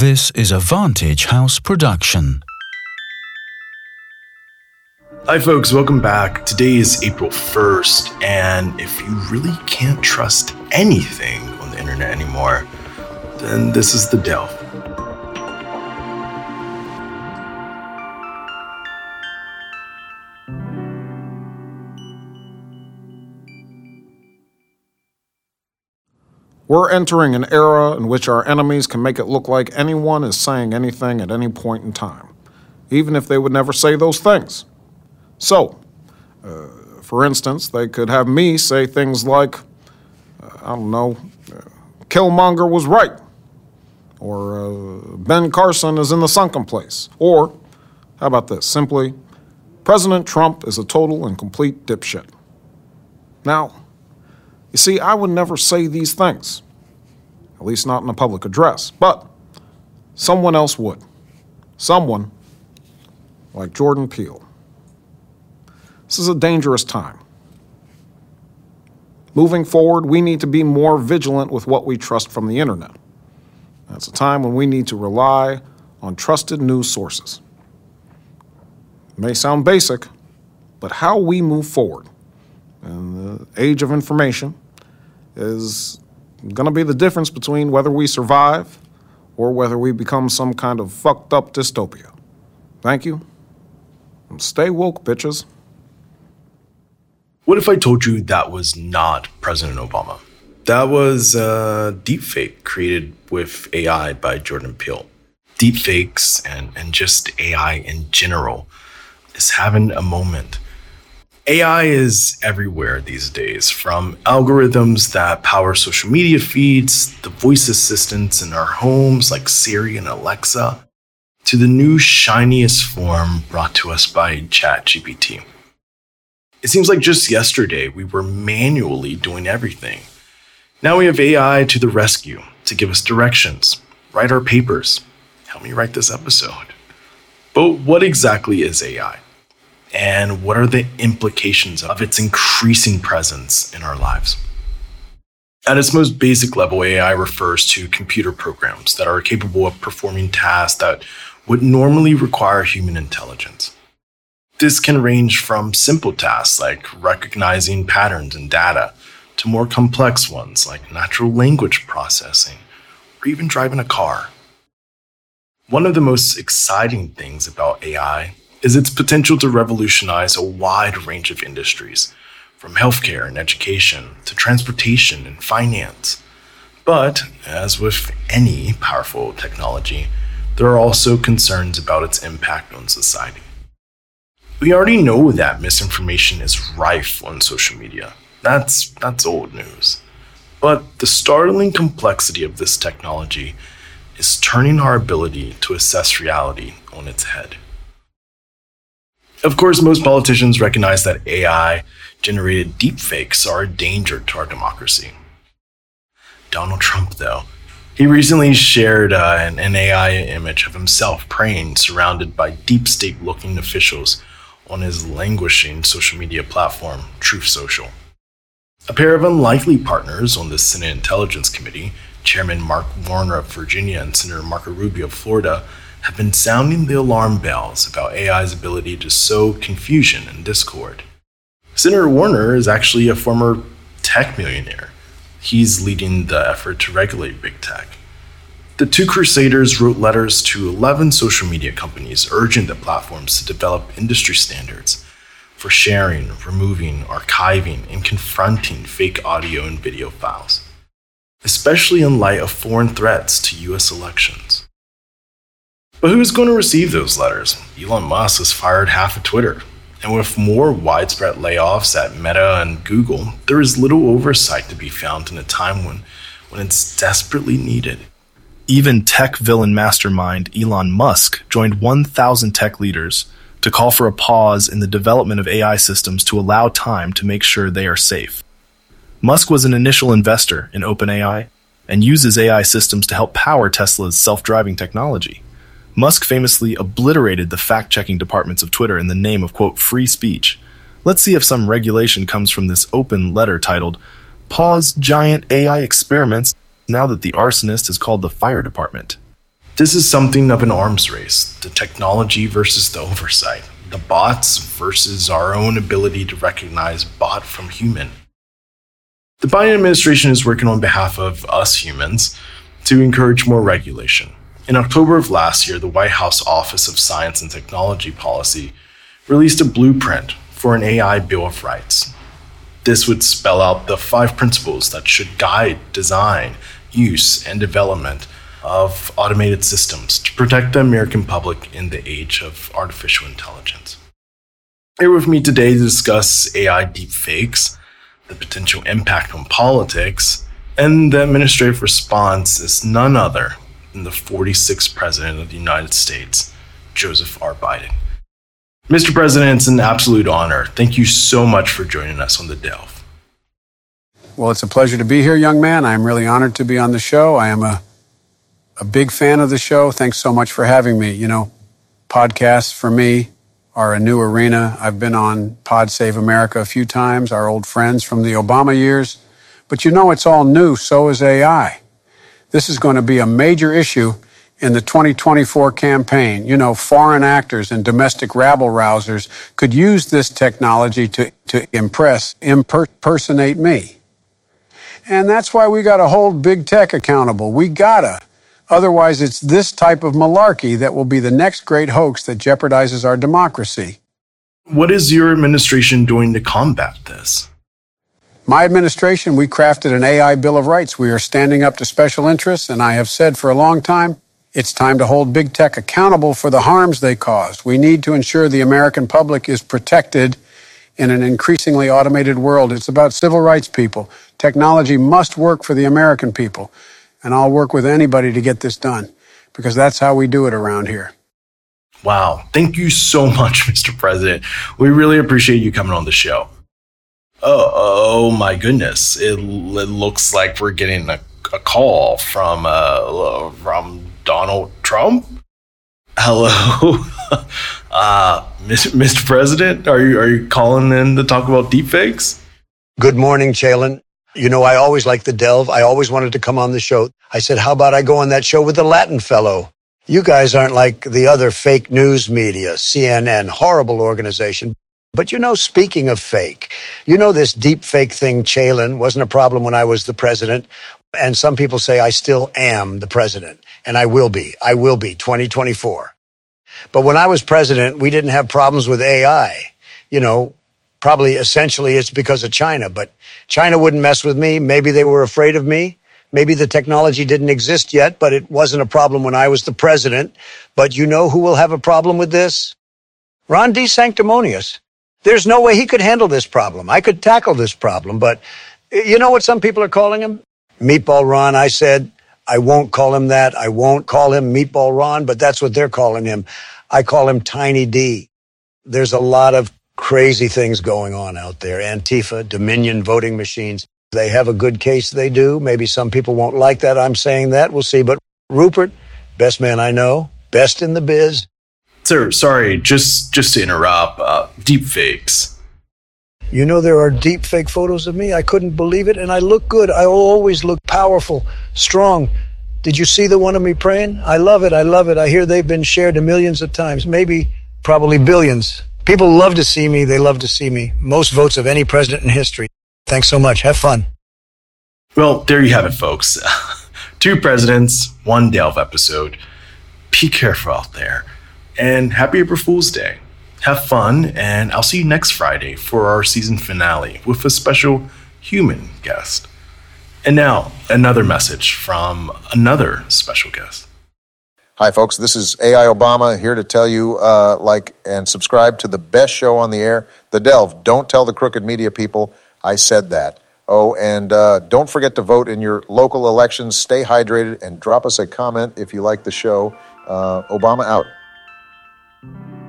This is a Vantage House production. Hi, folks, welcome back. Today is April 1st, and if you really can't trust anything on the internet anymore, then this is the Delve. We're entering an era in which our enemies can make it look like anyone is saying anything at any point in time, even if they would never say those things. So, uh, for instance, they could have me say things like, uh, I don't know, uh, Killmonger was right, or uh, Ben Carson is in the sunken place, or, how about this, simply, President Trump is a total and complete dipshit. Now, you see, I would never say these things, at least not in a public address, but someone else would. Someone like Jordan Peele. This is a dangerous time. Moving forward, we need to be more vigilant with what we trust from the internet. It's a time when we need to rely on trusted news sources. It may sound basic, but how we move forward in the age of information is going to be the difference between whether we survive or whether we become some kind of fucked up dystopia. Thank you. And stay woke, bitches. What if I told you that was not President Obama? That was a deepfake created with AI by Jordan Peele. Deepfakes and, and just AI in general is having a moment AI is everywhere these days, from algorithms that power social media feeds, the voice assistants in our homes like Siri and Alexa, to the new shiniest form brought to us by ChatGPT. It seems like just yesterday we were manually doing everything. Now we have AI to the rescue to give us directions, write our papers, help me write this episode. But what exactly is AI? And what are the implications of its increasing presence in our lives? At its most basic level, AI refers to computer programs that are capable of performing tasks that would normally require human intelligence. This can range from simple tasks like recognizing patterns in data to more complex ones like natural language processing or even driving a car. One of the most exciting things about AI is its potential to revolutionize a wide range of industries, from healthcare and education to transportation and finance. But, as with any powerful technology, there are also concerns about its impact on society. We already know that misinformation is rife on social media. That's, that's old news. But the startling complexity of this technology is turning our ability to assess reality on its head. Of course, most politicians recognize that AI generated deepfakes are a danger to our democracy. Donald Trump, though, he recently shared uh, an, an AI image of himself praying surrounded by deep state looking officials on his languishing social media platform, Truth Social. A pair of unlikely partners on the Senate Intelligence Committee, Chairman Mark Warner of Virginia and Senator Marco Rubio of Florida, have been sounding the alarm bells about AI's ability to sow confusion and discord. Senator Warner is actually a former tech millionaire. He's leading the effort to regulate big tech. The two crusaders wrote letters to 11 social media companies urging the platforms to develop industry standards for sharing, removing, archiving, and confronting fake audio and video files, especially in light of foreign threats to US elections. But who's going to receive those letters? Elon Musk has fired half of Twitter. And with more widespread layoffs at Meta and Google, there is little oversight to be found in a time when, when it's desperately needed. Even tech villain mastermind Elon Musk joined 1,000 tech leaders to call for a pause in the development of AI systems to allow time to make sure they are safe. Musk was an initial investor in OpenAI and uses AI systems to help power Tesla's self driving technology. Musk famously obliterated the fact checking departments of Twitter in the name of, quote, free speech. Let's see if some regulation comes from this open letter titled, Pause Giant AI Experiments now that the arsonist is called the fire department. This is something of an arms race the technology versus the oversight, the bots versus our own ability to recognize bot from human. The Biden administration is working on behalf of us humans to encourage more regulation. In October of last year, the White House Office of Science and Technology Policy released a blueprint for an AI Bill of Rights. This would spell out the five principles that should guide design, use, and development of automated systems to protect the American public in the age of artificial intelligence. Here with me today to discuss AI deepfakes, the potential impact on politics, and the administrative response is none other than the 46th President of the United States, Joseph R. Biden. Mr. President, it's an absolute honor. Thank you so much for joining us on The Delve. Well, it's a pleasure to be here, young man. I'm really honored to be on the show. I am a a big fan of the show. Thanks so much for having me. You know, podcasts for me are a new arena. I've been on Pod Save America a few times, our old friends from the Obama years. But you know, it's all new. So is AI. This is going to be a major issue in the 2024 campaign. You know, foreign actors and domestic rabble rousers could use this technology to, to impress, impersonate me. And that's why we got to hold big tech accountable. We gotta. Otherwise, it's this type of malarkey that will be the next great hoax that jeopardizes our democracy. What is your administration doing to combat this? My administration, we crafted an AI Bill of Rights. We are standing up to special interests, and I have said for a long time, it's time to hold big tech accountable for the harms they cause. We need to ensure the American public is protected in an increasingly automated world. It's about civil rights people. Technology must work for the American people and I'll work with anybody to get this done because that's how we do it around here. Wow. Thank you so much, Mr. President. We really appreciate you coming on the show. Oh, oh my goodness. It, it looks like we're getting a, a call from, uh, from Donald Trump. Hello, uh, Mr. President. Are you, are you calling in to talk about deepfakes? Good morning, Chalin. You know, I always like the Delve. I always wanted to come on the show. I said, how about I go on that show with the Latin fellow? You guys aren't like the other fake news media, CNN, horrible organization. But you know, speaking of fake, you know, this deep fake thing, Chalin, wasn't a problem when I was the president. And some people say I still am the president and I will be. I will be 2024. But when I was president, we didn't have problems with AI. You know, probably essentially it's because of China, but China wouldn't mess with me. Maybe they were afraid of me. Maybe the technology didn't exist yet, but it wasn't a problem when I was the president. But you know who will have a problem with this? Ron DeSanctimonious. There's no way he could handle this problem. I could tackle this problem, but eh, you know what some people are calling him? Meatball Ron. I said, I won't call him that. I won't call him Meatball Ron, but that's what they're calling him. I call him Tiny D. There's a lot of crazy things going on out there. Antifa, Dominion voting machines. They have a good case, they do. Maybe some people won't like that. I'm saying that. We'll see. But Rupert, best man I know, best in the biz. Sir, sorry, just just to interrupt. Uh, deep fakes. You know there are deep fake photos of me. I couldn't believe it, and I look good. I always look powerful, strong. Did you see the one of me praying? I love it. I love it. I hear they've been shared millions of times, maybe, probably billions. People love to see me. They love to see me. Most votes of any president in history. Thanks so much. Have fun. Well, there you have it, folks. Two presidents, one Delve episode. Be careful out there. And happy April Fool's Day. Have fun, and I'll see you next Friday for our season finale with a special human guest. And now, another message from another special guest. Hi, folks. This is AI Obama here to tell you, uh, like, and subscribe to the best show on the air, The Delve. Don't tell the crooked media people I said that. Oh, and uh, don't forget to vote in your local elections. Stay hydrated and drop us a comment if you like the show. Uh, Obama out. Thank you.